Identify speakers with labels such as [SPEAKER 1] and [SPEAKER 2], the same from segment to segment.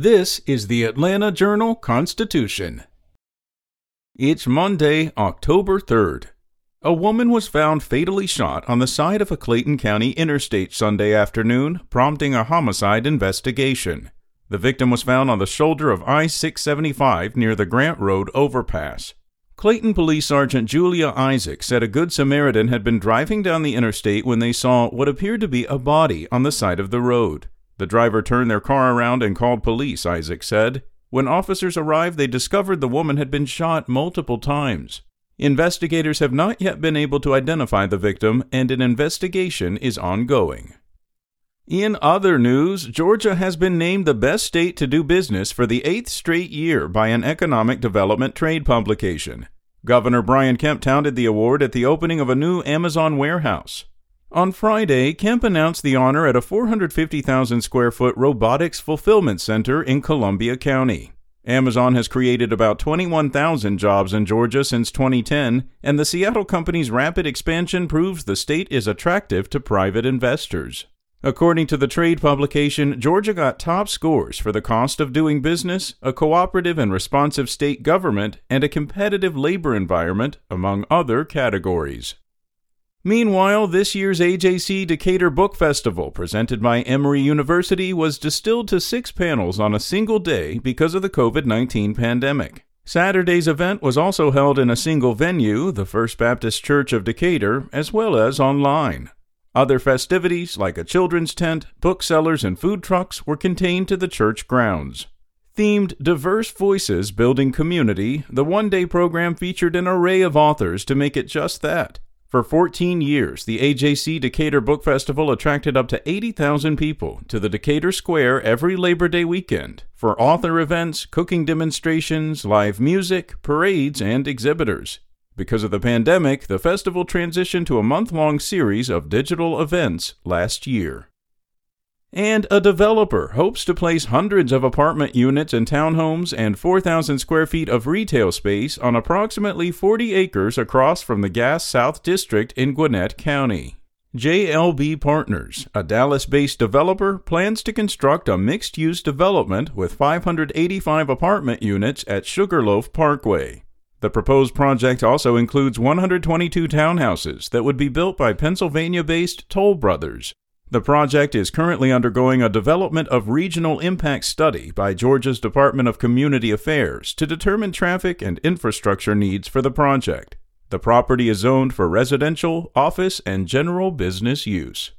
[SPEAKER 1] This is the Atlanta Journal Constitution. It's Monday, October 3rd. A woman was found fatally shot on the side of a Clayton County interstate Sunday afternoon, prompting a homicide investigation. The victim was found on the shoulder of I 675 near the Grant Road overpass. Clayton Police Sergeant Julia Isaac said a Good Samaritan had been driving down the interstate when they saw what appeared to be a body on the side of the road. The driver turned their car around and called police, Isaac said. When officers arrived, they discovered the woman had been shot multiple times. Investigators have not yet been able to identify the victim, and an investigation is ongoing. In other news, Georgia has been named the best state to do business for the eighth straight year by an economic development trade publication. Governor Brian Kemp touted the award at the opening of a new Amazon warehouse. On Friday, Kemp announced the honor at a 450,000 square foot robotics fulfillment center in Columbia County. Amazon has created about 21,000 jobs in Georgia since 2010, and the Seattle company's rapid expansion proves the state is attractive to private investors. According to the trade publication, Georgia got top scores for the cost of doing business, a cooperative and responsive state government, and a competitive labor environment, among other categories. Meanwhile, this year's AJC Decatur Book Festival, presented by Emory University, was distilled to six panels on a single day because of the COVID 19 pandemic. Saturday's event was also held in a single venue, the First Baptist Church of Decatur, as well as online. Other festivities, like a children's tent, booksellers, and food trucks, were contained to the church grounds. Themed Diverse Voices Building Community, the one day program featured an array of authors to make it just that. For 14 years, the AJC Decatur Book Festival attracted up to 80,000 people to the Decatur Square every Labor Day weekend for author events, cooking demonstrations, live music, parades, and exhibitors. Because of the pandemic, the festival transitioned to a month long series of digital events last year. And a developer hopes to place hundreds of apartment units and townhomes and 4,000 square feet of retail space on approximately 40 acres across from the Gas South District in Gwinnett County. JLB Partners, a Dallas based developer, plans to construct a mixed use development with 585 apartment units at Sugarloaf Parkway. The proposed project also includes 122 townhouses that would be built by Pennsylvania based Toll Brothers, the project is currently undergoing a development of regional impact study by Georgia's Department of Community Affairs to determine traffic and infrastructure needs for the project. The property is zoned for residential, office, and general business use.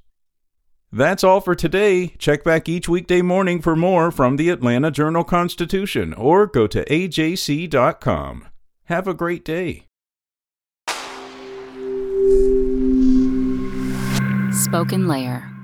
[SPEAKER 1] That's all for today. Check back each weekday morning for more from the Atlanta Journal Constitution or go to ajc.com. Have a great day.
[SPEAKER 2] Spoken Layer